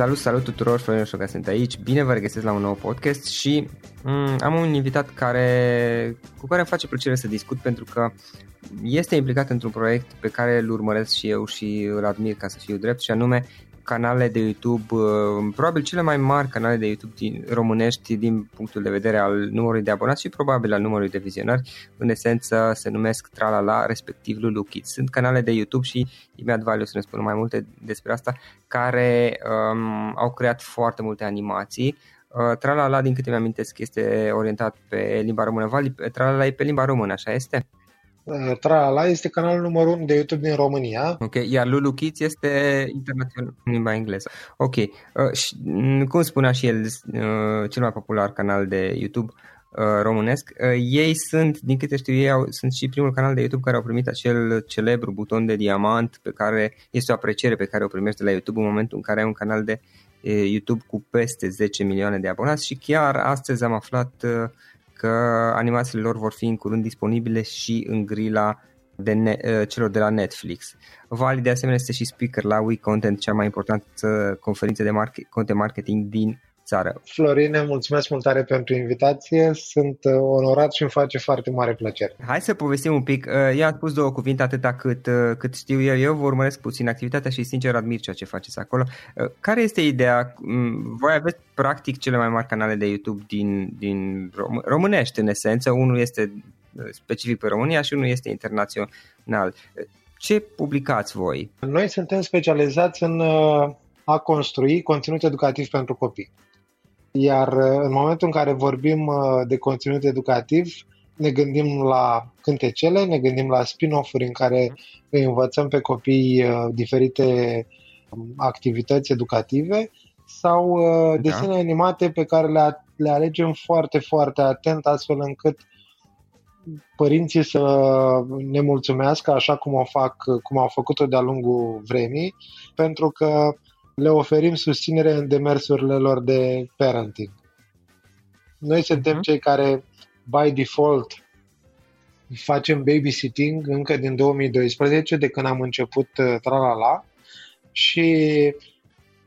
Salut, salut tuturor, Florin Șoga sunt aici, bine vă regăsesc la un nou podcast și mm, am un invitat care, cu care îmi face plăcere să discut pentru că este implicat într-un proiect pe care îl urmăresc și eu și îl admir ca să fiu drept și anume canale de YouTube, uh, probabil cele mai mari canale de YouTube din, românești din punctul de vedere al numărului de abonați și probabil al numărului de vizionari. În esență se numesc Tralala, respectiv Lulu Kids. Sunt canale de YouTube și imediat Valiu să ne spună mai multe despre asta, care um, au creat foarte multe animații. Uh, Tralala, din câte mi-amintesc, este orientat pe limba română. Vali, Tralala e pe limba română, așa este? Uh, Tralala este canalul numărul 1 de YouTube din România. Ok, iar Lulu Kids este internațional în limba engleză. Ok, uh, și, mm, cum spunea și el, uh, cel mai popular canal de YouTube uh, românesc, uh, ei sunt, din câte știu ei, au, sunt și primul canal de YouTube care au primit acel celebru buton de diamant pe care este o apreciere pe care o primește la YouTube în momentul în care ai un canal de uh, YouTube cu peste 10 milioane de abonați și chiar astăzi am aflat uh, că animațiile lor vor fi în curând disponibile și în grila de ne- celor de la Netflix. Vali, de asemenea, este și speaker la We Content, cea mai importantă conferință de market- content marketing din țară. Florine, mulțumesc mult tare pentru invitație, sunt uh, onorat și îmi face foarte mare plăcere. Hai să povestim un pic, uh, eu am spus două cuvinte atâta cât, uh, cât știu eu, eu vă urmăresc puțin activitatea și sincer admir ceea ce faceți acolo. Care este ideea? Mm, voi aveți practic cele mai mari canale de YouTube din, din rom- românești în esență, unul este specific pe România și unul este internațional. Ce publicați voi? Noi suntem specializați în a construi conținut educativ pentru copii. Iar uh, în momentul în care vorbim uh, de conținut educativ, ne gândim la cântecele, ne gândim la spin-off-uri în care îi învățăm pe copii uh, diferite um, activități educative sau da. desene animate pe care le, le alegem foarte, foarte atent, astfel încât părinții să ne mulțumească așa cum o fac, cum au făcut-o de-a lungul vremii, pentru că le oferim susținere în demersurile lor de parenting. Noi suntem uh-huh. cei care, by default, facem babysitting încă din 2012, de când am început uh, Tralala și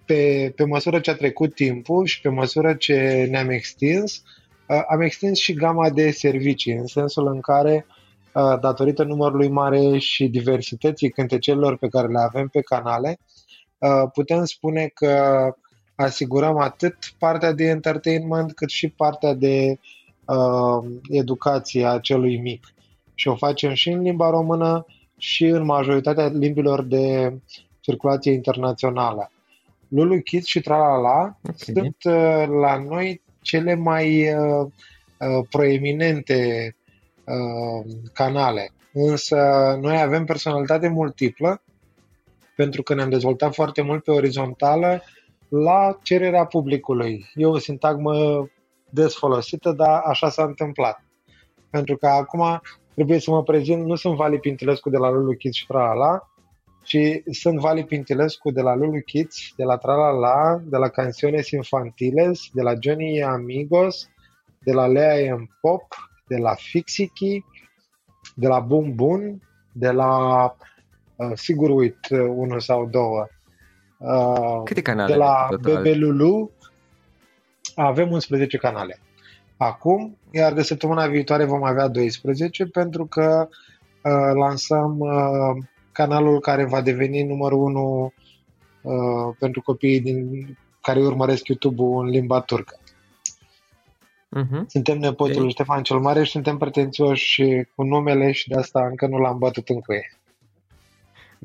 pe, pe măsură ce a trecut timpul și pe măsură ce ne-am extins, uh, am extins și gama de servicii, în sensul în care, uh, datorită numărului mare și diversității cântecelor pe care le avem pe canale, Uh, putem spune că asigurăm atât partea de entertainment cât și partea de uh, educație a celui mic. Și o facem și în limba română și în majoritatea limbilor de circulație internațională. Lulu Kids și Tralala okay. sunt uh, la noi cele mai uh, uh, proeminente uh, canale. Însă noi avem personalitate multiplă pentru că ne-am dezvoltat foarte mult pe orizontală la cererea publicului. E o sintagmă des folosită, dar așa s-a întâmplat. Pentru că acum trebuie să mă prezint, nu sunt Vali Pintilescu de la Lulu Kids și Tralala, ci sunt Vali Pintilescu de la Lulu Kids, de la Tralala, de la Canciones Infantiles, de la Johnny Amigos, de la Lea and Pop, de la Fixiki, de la Boom Boom, de la Uh, sigur uit uh, unul sau două. Uh, Câte canale? De la Bebelulu avem 11 canale. Acum, iar de săptămâna viitoare vom avea 12 pentru că uh, lansăm uh, canalul care va deveni numărul 1 uh, pentru copiii din, care urmăresc YouTube-ul în limba turcă. Uh-huh. Suntem nepotul lui Ștefan cel Mare și suntem pretențioși cu numele și de asta încă nu l-am bătut în cuie.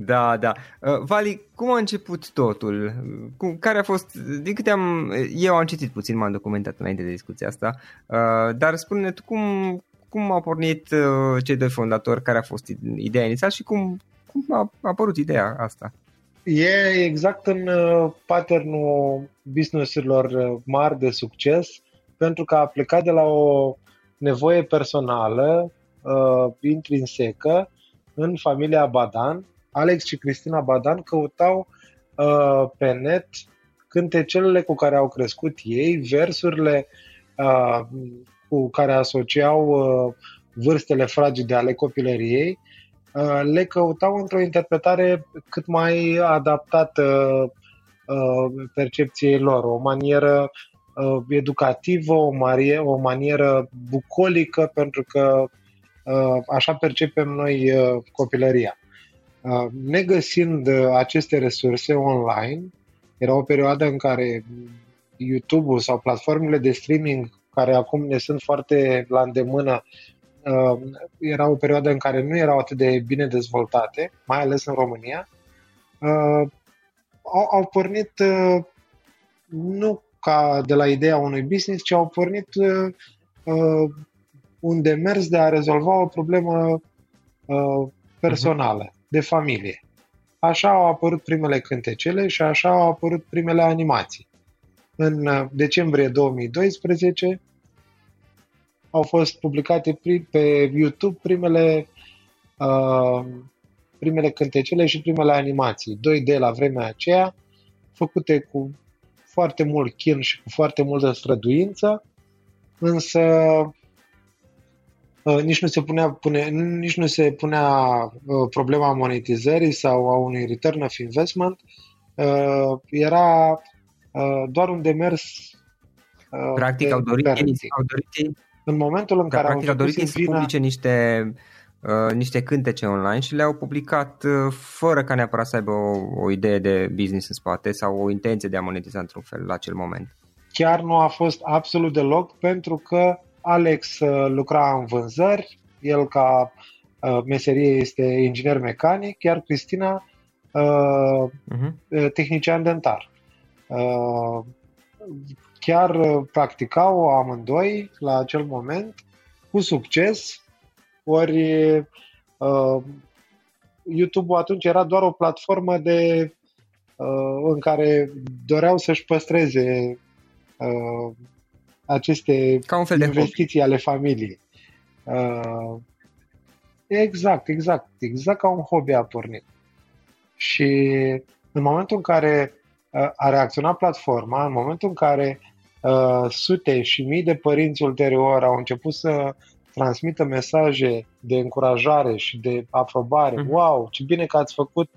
Da, da. Uh, Vali, cum a început totul? Cum, care a fost, din câte am, eu am citit puțin, m-am documentat înainte de discuția asta, uh, dar spune tu cum, cum a pornit uh, cei doi fondatori, care a fost ideea inițială și cum, cum a apărut ideea asta? E exact în patternul businessurilor mari de succes, pentru că a plecat de la o nevoie personală, uh, intrinsecă, în familia Badan, Alex și Cristina Badan căutau uh, pe net cântecelele cu care au crescut ei, versurile uh, cu care asociau uh, vârstele fragide ale copilăriei, uh, le căutau într-o interpretare cât mai adaptată uh, percepției lor, o manieră uh, educativă, o, marie, o manieră bucolică, pentru că uh, așa percepem noi uh, copilăria. Uh, negăsind uh, aceste resurse online, era o perioadă în care YouTube-ul sau platformele de streaming, care acum ne sunt foarte la îndemână, uh, era o perioadă în care nu erau atât de bine dezvoltate, mai ales în România, au, au pornit nu ca de la ideea unui business, ci au pornit un demers de a rezolva o problemă personală de familie. Așa au apărut primele cântecele și așa au apărut primele animații. În uh, decembrie 2012 au fost publicate pe YouTube primele, uh, primele cântecele și primele animații, 2D la vremea aceea, făcute cu foarte mult chin și cu foarte multă străduință, însă uh, nici nu se punea, pune, nici nu se punea uh, problema monetizării sau a unui return of investment. Uh, era uh, doar un demers uh, Practic au dorit, au dorit în momentul în da, care practic, au dorit să vină... publice niște uh, niște cântece online și le-au publicat uh, fără ca neapărat să aibă o, o idee de business în spate sau o intenție de a monetiza într-un fel la acel moment. Chiar nu a fost absolut deloc pentru că Alex uh, lucra în vânzări, el ca uh, meserie este inginer mecanic, iar Cristina uh, uh-huh. tehnician dentar. Uh, chiar uh, practicau amândoi la acel moment cu succes, ori uh, YouTube-ul atunci era doar o platformă de uh, în care doreau să-și păstreze uh, aceste Ca un fel investiții de ale familiei. Uh, exact, exact. Exact ca un hobby a pornit. Și în momentul în care uh, a reacționat platforma, în momentul în care uh, sute și mii de părinți ulterior au început să transmită mesaje de încurajare și de aprobare. Mm-hmm. Wow, ce bine că ați făcut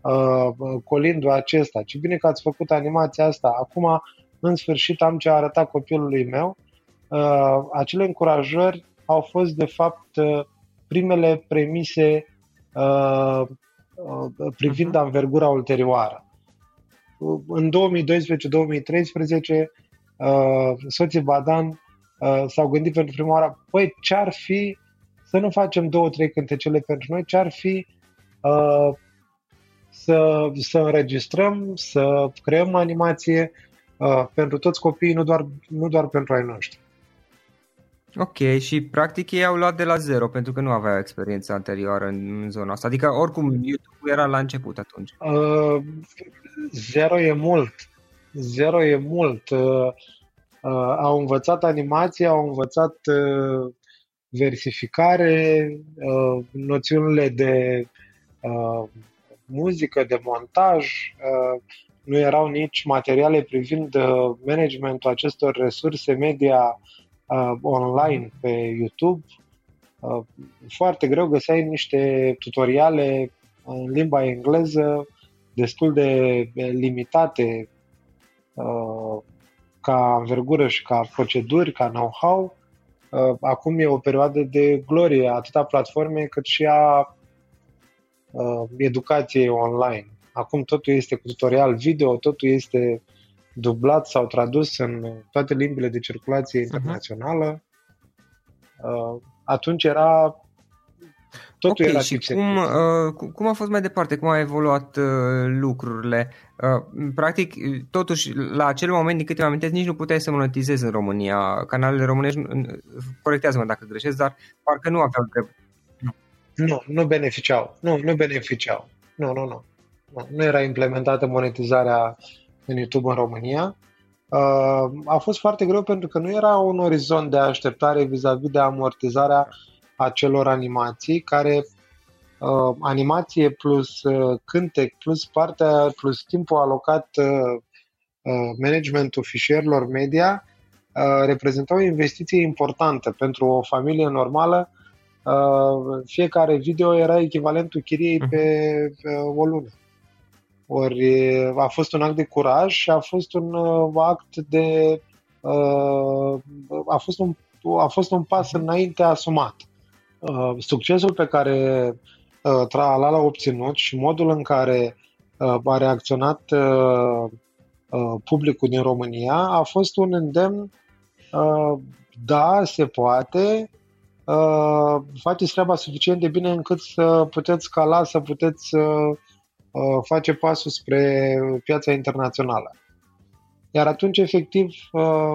uh, colindul acesta, ce bine că ați făcut animația asta. Acum în sfârșit am ce arăta copilului meu, uh, acele încurajări au fost de fapt uh, primele premise uh, privind uh-huh. anvergura ulterioară. În 2012-2013, uh, soții Badan uh, s-au gândit pentru prima oară, păi ce-ar fi să nu facem două, trei cântecele pentru noi, ce-ar fi uh, să, să înregistrăm, să creăm animație, uh, pentru toți copiii, nu doar, nu doar pentru ai noștri. Ok, și practic ei au luat de la zero pentru că nu aveau experiență anterioară în, în zona asta. Adică oricum YouTube era la început atunci. Uh, zero e mult. Zero e mult. Uh, uh, au învățat animație, au învățat uh, versificare, uh, noțiunile de uh, muzică, de montaj, uh, nu erau nici materiale privind uh, managementul acestor resurse media uh, online pe YouTube. Uh, foarte greu găseai niște tutoriale în limba engleză destul de limitate uh, ca învergură și ca proceduri, ca know-how. Uh, acum e o perioadă de glorie atât a platformei cât și a uh, educației online. Acum totul este cu tutorial video, totul este dublat sau tradus în toate limbile de circulație mhm. internațională. Uh-huh. Atunci era Totul okay, era și cum, uh, cum a fost mai departe? Cum au evoluat uh, lucrurile? Uh, practic, totuși, la acel moment, din câte mă amintesc, nici nu puteai să monetizezi în România. Canalele românești, corectează-mă dacă greșesc, dar parcă nu aveau drept. Nu, nu, nu beneficiau. Nu, nu beneficiau. Nu, nu, nu nu era implementată monetizarea în YouTube în România. Uh, a fost foarte greu pentru că nu era un orizont de așteptare vis-a-vis de amortizarea acelor animații care uh, animație plus uh, cântec plus partea plus timpul alocat managementul fișierilor media reprezentau o investiție importantă pentru o familie normală. Fiecare video era echivalentul chiriei mhm. pe o lună. Ori a fost un act de curaj și a fost un uh, act de. Uh, a, fost un, a fost un pas înainte asumat. Uh, succesul pe care uh, Traalala l-a obținut și modul în care uh, a reacționat uh, uh, publicul din România a fost un îndemn. Uh, da, se poate, uh, faceți treaba suficient de bine încât să puteți scala, să puteți uh, Uh, face pasul spre piața internațională. Iar atunci, efectiv, uh,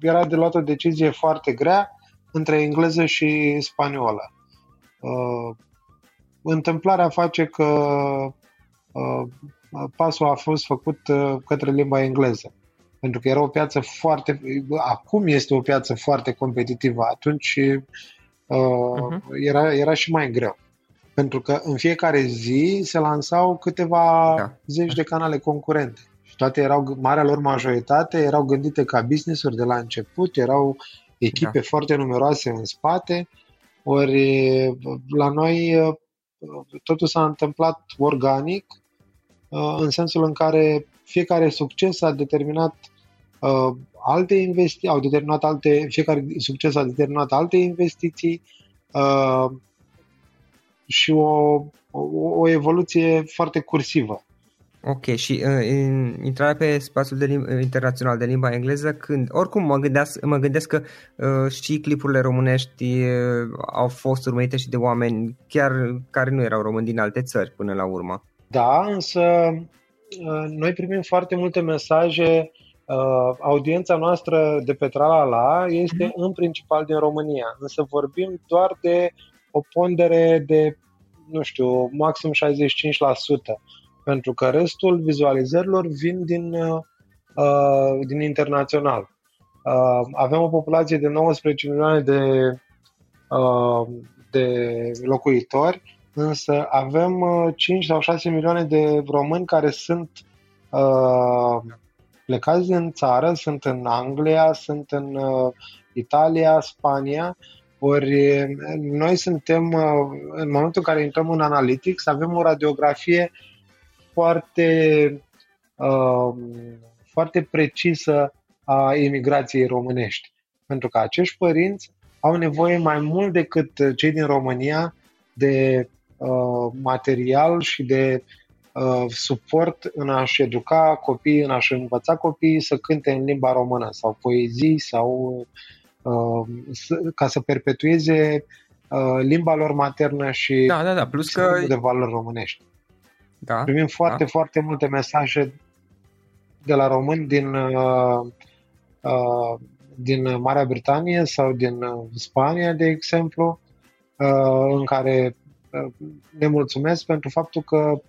era de luat o decizie foarte grea între engleză și spaniolă. Uh, întâmplarea face că pasul a fost făcut către limba engleză. Pentru că era o piață foarte. Acum este o piață foarte competitivă. Atunci uh-huh. era, era și mai greu. Pentru că în fiecare zi se lansau câteva da. zeci de canale concurente. Și toate erau, marea lor majoritate, erau gândite ca business-uri de la început, erau echipe da. foarte numeroase în spate, ori la noi totul s-a întâmplat organic, în sensul în care fiecare succes a determinat alte investiții, au determinat alte, fiecare succes a determinat alte investiții și o, o, o evoluție foarte cursivă. Ok, și uh, intrarea pe spațiul de lim- internațional de limba engleză, când, oricum mă gândesc, mă gândesc că uh, și clipurile românești uh, au fost urmărite și de oameni chiar care nu erau români din alte țări până la urmă. Da, însă uh, noi primim foarte multe mesaje Uh, audiența noastră de pe Tralala este mm-hmm. în principal din România, însă vorbim doar de o pondere de, nu știu, maxim 65% pentru că restul vizualizărilor vin din, uh, din internațional. Uh, avem o populație de 19 milioane de, uh, de locuitori, însă avem 5 uh, sau 6 milioane de români care sunt uh, plecați din țară, sunt în Anglia, sunt în uh, Italia, Spania, ori noi suntem, uh, în momentul în care intrăm în Analytics, avem o radiografie foarte, uh, foarte precisă a imigrației românești. Pentru că acești părinți au nevoie mai mult decât cei din România de uh, material și de uh, suport în a-și educa copiii, în a-și învăța copiii să cânte în limba română sau poezii sau uh, ca să perpetueze uh, limba lor maternă și da, da, da. Plus că de valori românești. Da, Primim foarte, da. foarte multe mesaje de la români din, uh, uh, din Marea Britanie sau din uh, Spania, de exemplu, uh, în care uh, ne mulțumesc pentru faptul că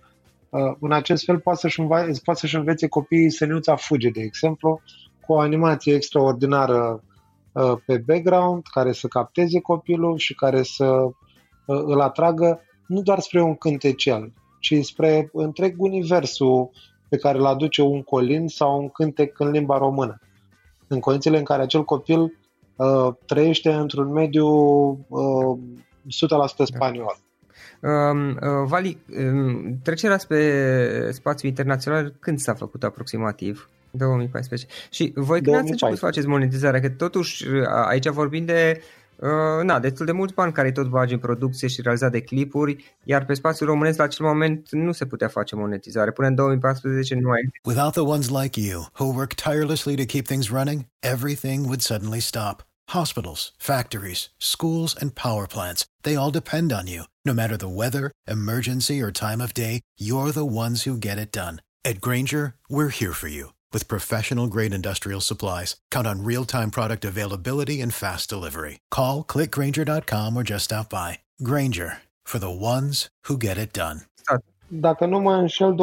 uh, în acest fel poate să-și, înva- poate să-și învețe copiii Săniuța fuge, de exemplu, cu o animație extraordinară uh, pe background, care să capteze copilul și care să uh, îl atragă nu doar spre un cântecel, ci spre întreg universul pe care îl aduce un colin sau un cântec în limba română. În condițiile în care acel copil uh, trăiește într-un mediu uh, 100% spaniol. Um, uh, Vali, um, trecerea spre spațiul internațional când s-a făcut aproximativ? 2014. Și voi când ați început să faceți monetizarea? Că totuși aici vorbim de Uh, na, destul de mulți bani care tot bagi în producție și realizat de clipuri, iar pe spațiul românesc la acel moment nu se putea face monetizare. Până în 2014 nu mai Without the ones like you, who work tirelessly to keep things running, everything would suddenly stop. Hospitals, factories, schools, and power plants, they all depend on you. No matter the weather, emergency, or time of day, you're the ones who get it done. At Granger, we're here for you with professional grade industrial supplies, count on real time product availability and fast delivery. Call clickgranger.com or just stop by. Granger for the ones who get it done. Dacă nu mă înșel, 2013-2014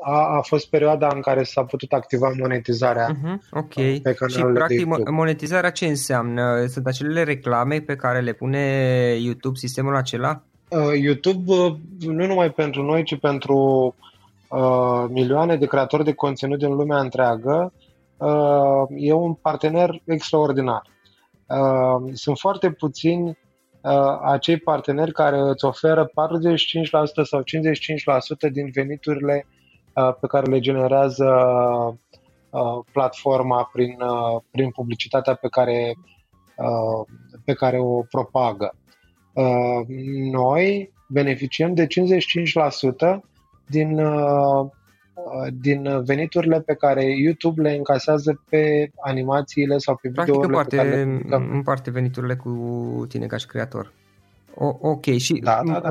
a, a fost perioada în care s-a putut activa monetizarea uh-huh, Ok. Pe și practic monetizarea ce înseamnă? Sunt acele reclame pe care le pune YouTube sistemul acela? Uh, YouTube uh, nu numai pentru noi, ci pentru uh, Uh, milioane de creatori de conținut din lumea întreagă, uh, e un partener extraordinar. Uh, sunt foarte puțini uh, acei parteneri care îți oferă 45% sau 55% din veniturile uh, pe care le generează uh, platforma prin, uh, prin publicitatea pe care, uh, pe care o propagă. Uh, noi beneficiem de 55% din, uh, din veniturile pe care YouTube le încasează pe animațiile sau pe Practic videourile parte, pe care le împarte veniturile cu tine ca și creator. O, ok, și da, da, da.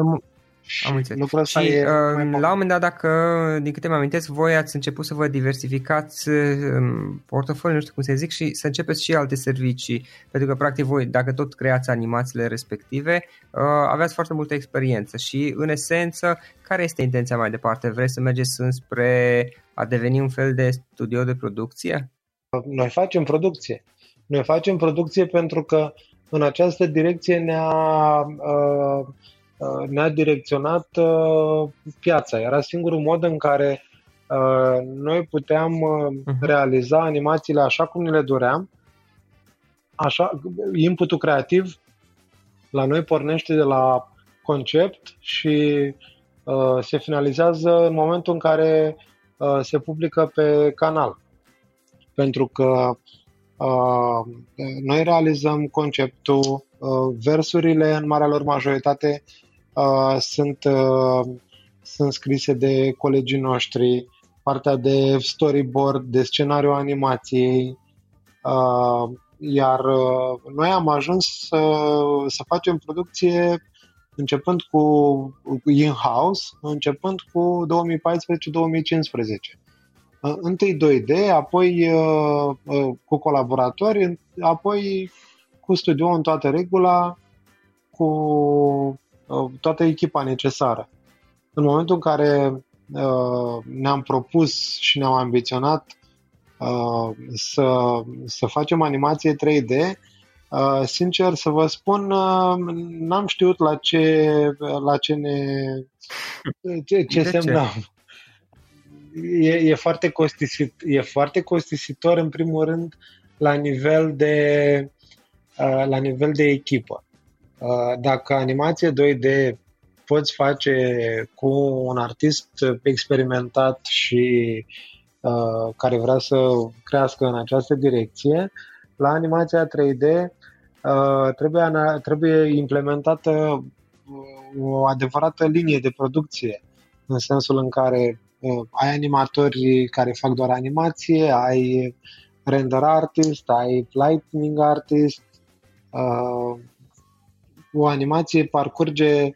Am înțeles. Și e uh, la un moment dat, dacă, din câte mi-amintesc, voi ați început să vă diversificați uh, portofoliul, nu știu cum să zic, și să începeți și alte servicii. Pentru că, practic, voi, dacă tot creați animațiile respective, uh, aveați foarte multă experiență și, în esență, care este intenția mai departe? Vreți să mergeți înspre a deveni un fel de studio de producție? Noi facem producție. Noi facem producție pentru că în această direcție ne-a uh, Uh, ne-a direcționat uh, piața. Era singurul mod în care uh, noi puteam uh, realiza animațiile așa cum ne le doream, așa, inputul creativ la noi pornește de la concept și uh, se finalizează în momentul în care uh, se publică pe canal. Pentru că uh, noi realizăm conceptul, uh, versurile în marea lor majoritate uh, sunt, uh, sunt scrise de colegii noștri, partea de storyboard, de scenariu animației, uh, iar uh, noi am ajuns să, să facem producție începând cu in-house, începând cu 2014-2015. Uh, întâi 2D, apoi uh, cu colaboratori, apoi cu studio în toată regula, cu toată echipa necesară. În momentul în care ne-am propus și ne-am ambiționat Uh, să, să facem animație 3D, uh, sincer să vă spun, uh, n-am știut la ce, la ce ne ce, ce semnăm. E, e, foarte costisit, e foarte costisitor în primul rând la nivel de la nivel de echipă. Dacă animație 2D poți face cu un artist experimentat și Uh, care vrea să crească în această direcție, la animația 3D uh, trebuie, trebuie implementată uh, o adevărată linie de producție, în sensul în care ai animatori care fac doar animație, ai render artist, ai lightning artist, o animație parcurge 11-12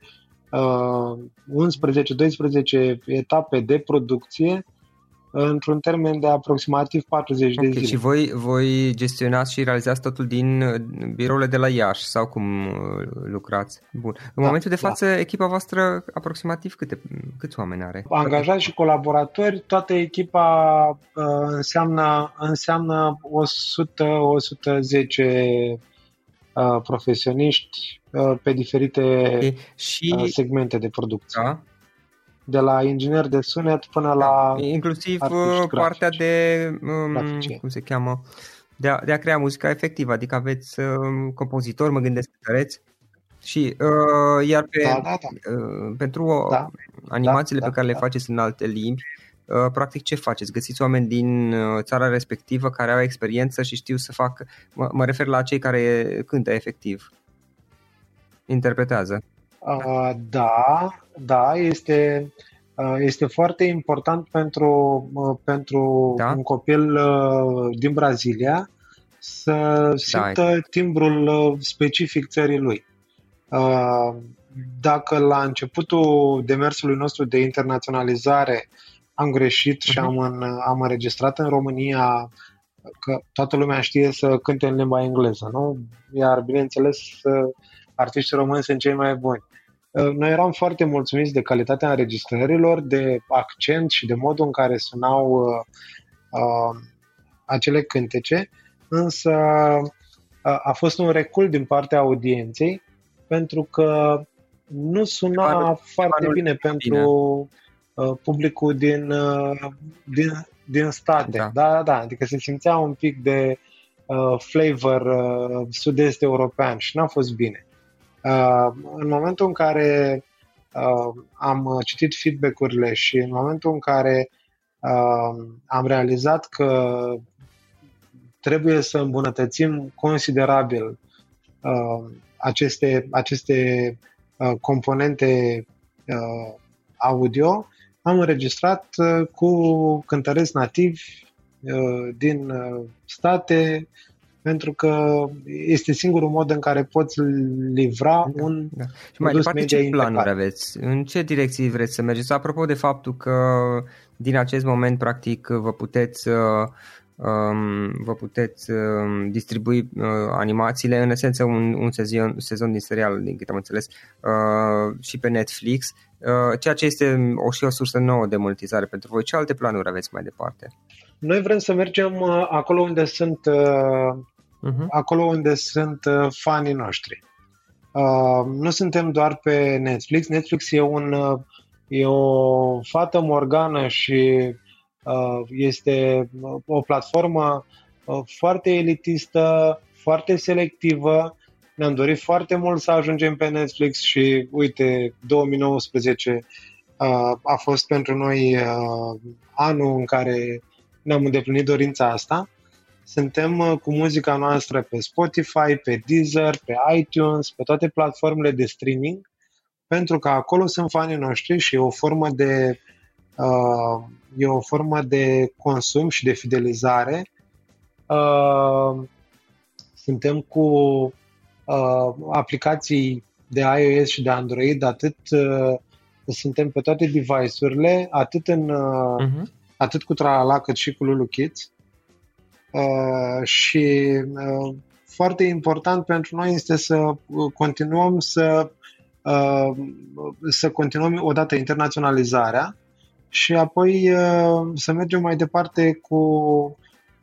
etape de producție într-un termen de aproximativ 40 okay, de zile. Și voi, voi gestionați și realizați totul din uh, birourile de la Iași sau cum uh, lucrați? Bun. În da, momentul de da. față, da. echipa voastră aproximativ câte, câți oameni are? Angajați și colaboratori, toată echipa uh, înseamnă, înseamnă 100-110 uh, profesioniști uh, pe diferite okay. și, uh, segmente de producție. Da? de la inginer de sunet până la Inclusiv uh, partea de, um, cum se cheamă, de a, de a crea muzica efectivă, adică aveți uh, compozitori, mă gândesc cântăreți, și uh, iar pe, da, da, da. Uh, pentru da, animațiile da, pe care da, le faceți în alte limbi, uh, practic ce faceți? Găsiți oameni din uh, țara respectivă care au experiență și știu să facă, mă, mă refer la cei care cântă efectiv, interpretează. Uh, da, da, este, uh, este foarte important pentru, uh, pentru da? un copil uh, din Brazilia să da, simtă da. timbrul specific țării lui. Dacă la începutul demersului nostru de internaționalizare am greșit uh-huh. și mhm. am, în, am înregistrat în România că toată lumea știe să cânte în limba engleză, nu? Iar, bineînțeles, artiștii români sunt cei mai buni. Uh, noi eram foarte mulțumiți de calitatea înregistrărilor, de accent și de modul în care sunau uh, uh, acele cântece, însă uh, a fost un recul din partea audienței pentru că nu suna Par, foarte bine pentru uh, publicul din, uh, din, din state. Da. da, da, adică se simțea un pic de uh, flavor uh, sud-est european și n-a fost bine. Uh, în momentul în care uh, am citit feedback-urile și în momentul în care uh, am realizat că trebuie să îmbunătățim considerabil aceste, aceste componente audio, am înregistrat cu cântăreți nativi din state pentru că este singurul mod în care poți livra da, un da. Și mai departe, ce planuri impecat. aveți? În ce direcții vreți să mergeți? Apropo de faptul că din acest moment, practic, vă puteți uh, um, vă puteți um, distribui uh, animațiile, în esență un, un sezon, sezon din serial, din câte am înțeles, uh, și pe Netflix, uh, ceea ce este o și o sursă nouă de monetizare pentru voi. Ce alte planuri aveți mai departe? Noi vrem să mergem uh, acolo unde sunt uh, uh-huh. acolo unde sunt uh, fanii noștri. Uh, nu suntem doar pe Netflix. Netflix e, un, uh, e o fată morgană și Este o platformă foarte elitistă, foarte selectivă. Ne-am dorit foarte mult să ajungem pe Netflix și uite, 2019 a fost pentru noi anul în care ne-am îndeplinit dorința asta. Suntem uh, cu muzica noastră pe Spotify, pe Deezer, pe iTunes, pe toate platformele de streaming, pentru că acolo sunt fanii noștri și e o formă de uh, e o formă de consum și de fidelizare. Uh, suntem cu uh, aplicații de iOS și de Android, atât uh, suntem pe toate device-urile, atât în uh, uh-huh atât cu Tralala cât și cu Lulu Kids. Uh, și uh, foarte important pentru noi este să uh, continuăm să uh, să continuăm odată internaționalizarea și apoi uh, să mergem mai departe cu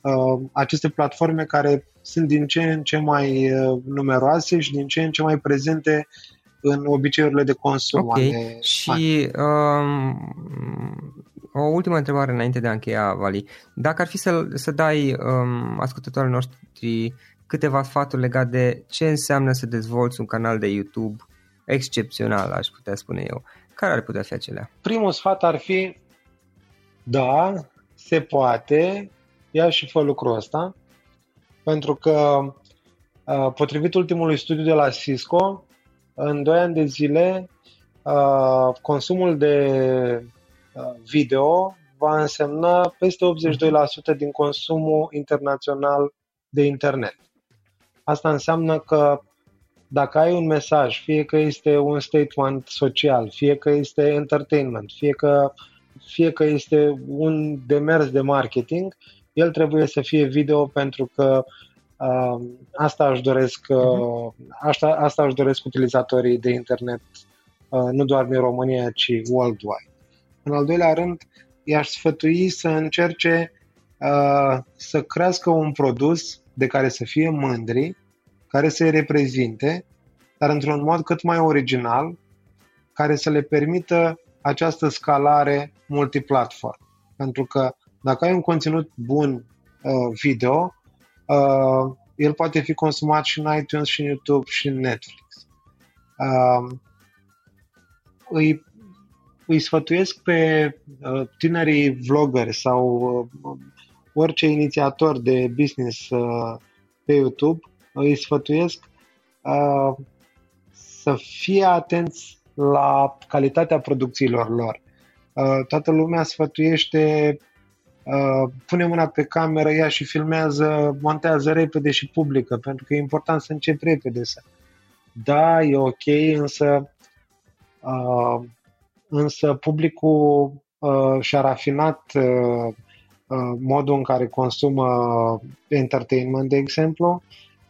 uh, aceste platforme care sunt din ce în ce mai uh, numeroase și din ce în ce mai prezente în obiceiurile de consum. Ok, ale... și um, o ultimă întrebare înainte de a încheia, Vali. Dacă ar fi să, să dai um, ascultătorilor noștri câteva sfaturi legate de ce înseamnă să dezvolți un canal de YouTube excepțional, aș putea spune eu, care ar putea fi acelea? Primul sfat ar fi, da, se poate, ia și fă lucrul ăsta, pentru că uh, potrivit ultimului studiu de la Cisco, în 2 ani de zile uh, consumul de Uh, video va însemna peste 82% din consumul internațional de internet. Asta înseamnă că dacă ai un mesaj, fie că este un statement social, fie că este entertainment, fie că, fie că este un demers de marketing, el trebuie să fie video pentru că uh, asta își doresc, uh, asta, asta își doresc utilizatorii de internet, uh, nu doar din România, ci worldwide. În al doilea rând, i-aș sfătui să încerce uh, să crească un produs de care să fie mândri, care să-i reprezinte, dar într-un mod cât mai original, care să le permită această scalare multiplatform. Pentru că dacă ai un conținut bun uh, video, uh, el poate fi consumat și în iTunes, și în YouTube, și în Netflix. Uh, îi îi sfătuiesc pe uh, tinerii vloggeri sau uh, orice inițiator de business uh, pe YouTube, îi sfătuiesc să fie atenți la calitatea producțiilor lor. Toată lumea sfătuiește pune mâna pe cameră, ia și filmează, montează repede și publică, pentru că e important să începi repede să. Da, e ok, însă uh, însă publicul uh, și-a rafinat uh, uh, modul în care consumă entertainment, de exemplu,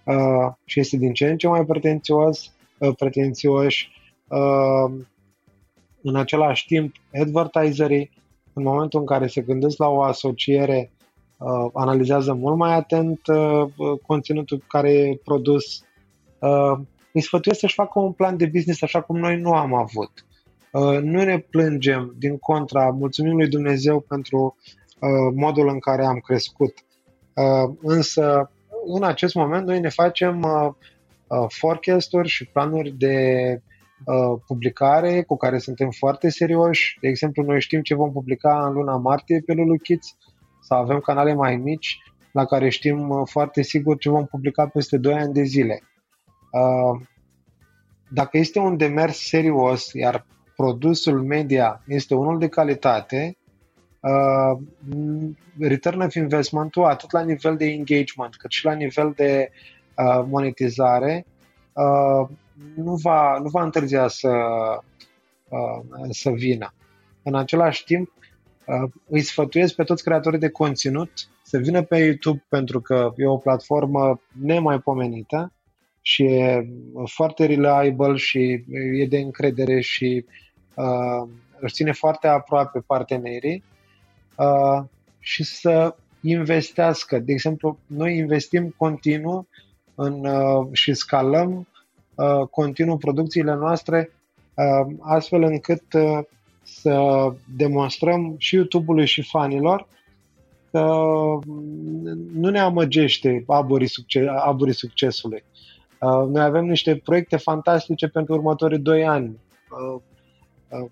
uh, și este din ce în ce mai pretențios, uh, pretențioși. Uh, în același timp, advertiserii, în momentul în care se gândesc la o asociere, uh, analizează mult mai atent uh, conținutul care e produs. Uh, îi sfătuiesc să-și facă un plan de business așa cum noi nu am avut. Uh, nu ne plângem, din contra, mulțumim lui Dumnezeu pentru uh, modul în care am crescut. Uh, însă, în acest moment, noi ne facem forecast-uri și planuri de publicare cu care suntem foarte serioși. De exemplu, noi știm ce vom publica în luna martie pe Lulu Kids, sau avem canale mai mici la care știm foarte sigur ce vom publica peste 2 ani de zile. Dacă este un demers serios, iar produsul media este unul de calitate, uh, return of investment-ul atât la nivel de engagement cât și la nivel de uh, monetizare uh, nu, va, nu va întârzia să, uh, să vină. În același timp, uh, îi sfătuiesc pe toți creatorii de conținut să vină pe YouTube pentru că e o platformă nemaipomenită și e foarte reliable și e de încredere și uh, își ține foarte aproape partenerii uh, și să investească. De exemplu, noi investim continuu în, uh, și scalăm uh, continuu producțiile noastre uh, astfel încât uh, să demonstrăm și YouTube-ului și fanilor că nu ne amăgește aburii, succes, aburii succesului. Uh, noi avem niște proiecte fantastice pentru următorii doi ani, uh, uh,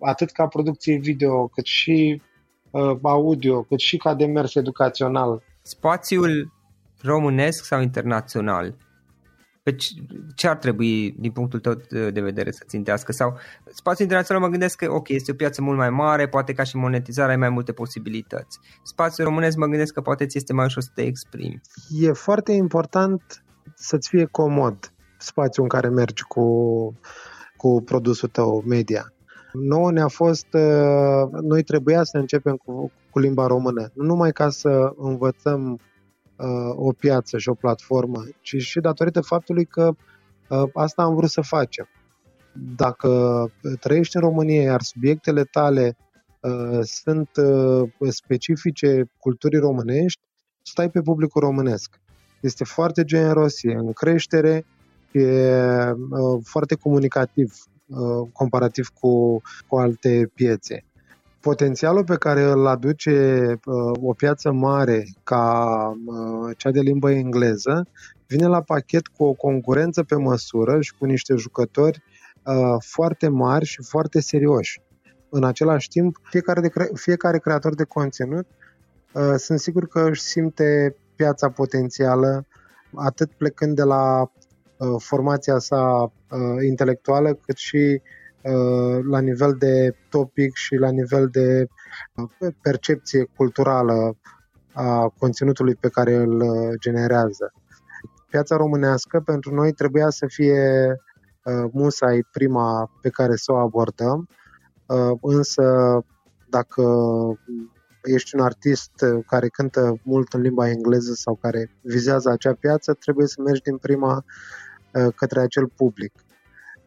atât ca producție video, cât și audio, cât și ca demers educațional. Spațiul românesc sau internațional deci, ce ar trebui, din punctul tău de vedere, să țintească? Sau spațiul internațional mă gândesc că, ok, este o piață mult mai mare, poate ca și monetizarea ai mai multe posibilități. Spațiul românesc mă gândesc că poate ți este mai ușor să te exprimi. E foarte important să-ți fie comod spațiul în care mergi cu, cu produsul tău media. Nouă ne-a fost, uh, noi trebuia să începem cu, cu limba română, nu numai ca să învățăm uh, o piață și o platformă, ci și datorită faptului că uh, asta am vrut să facem. Dacă trăiești în România, iar subiectele tale uh, sunt uh, specifice culturii românești, stai pe publicul românesc. Este foarte generos, e în creștere, e uh, foarte comunicativ uh, comparativ cu, cu alte piețe potențialul pe care îl aduce uh, o piață mare ca uh, cea de limbă engleză vine la pachet cu o concurență pe măsură și cu niște jucători uh, foarte mari și foarte serioși. În același timp, fiecare, de cre- fiecare creator de conținut uh, sunt sigur că își simte piața potențială atât plecând de la uh, formația sa uh, intelectuală, cât și Uh, la nivel de topic și la nivel de uh, percepție culturală a conținutului pe care îl uh, generează. Piața românească pentru noi trebuia să fie musai prima pe care să o abordăm, însă dacă ești un artist care cântă mult în limba engleză sau care vizează acea piață, trebuie să mergi din prima către acel public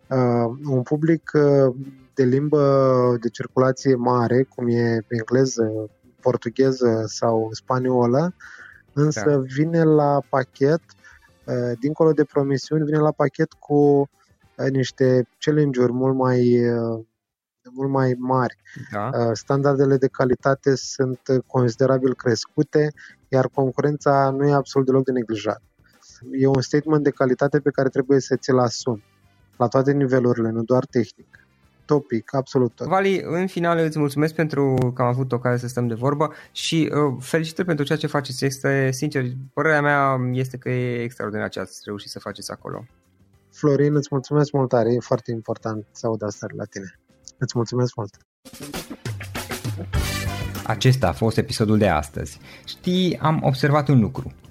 uh, un public uh, de limbă de circulație mare, cum e engleză, portugheză sau spaniolă, însă da. vine la pachet, uh, dincolo de promisiuni, vine la pachet cu uh, niște challenge-uri mult mai uh, mult mai mari. Da. Uh, standardele de calitate sunt considerabil crescute, iar concurența nu e absolut deloc de neglijat. E un statement de calitate pe care trebuie să ți-l asumi la toate nivelurile, nu doar tehnic. Topic, absolut tot. Vali, în final îți mulțumesc pentru că am avut ocazia să stăm de vorbă și uh, felicitări pentru ceea ce faceți. Este, sincer, părerea mea este că e extraordinar ce ați reușit să faceți acolo. Florin, îți mulțumesc mult tare. E foarte important să aud asta la tine. Îți mulțumesc mult. Acesta a fost episodul de astăzi. Știi, am observat un lucru.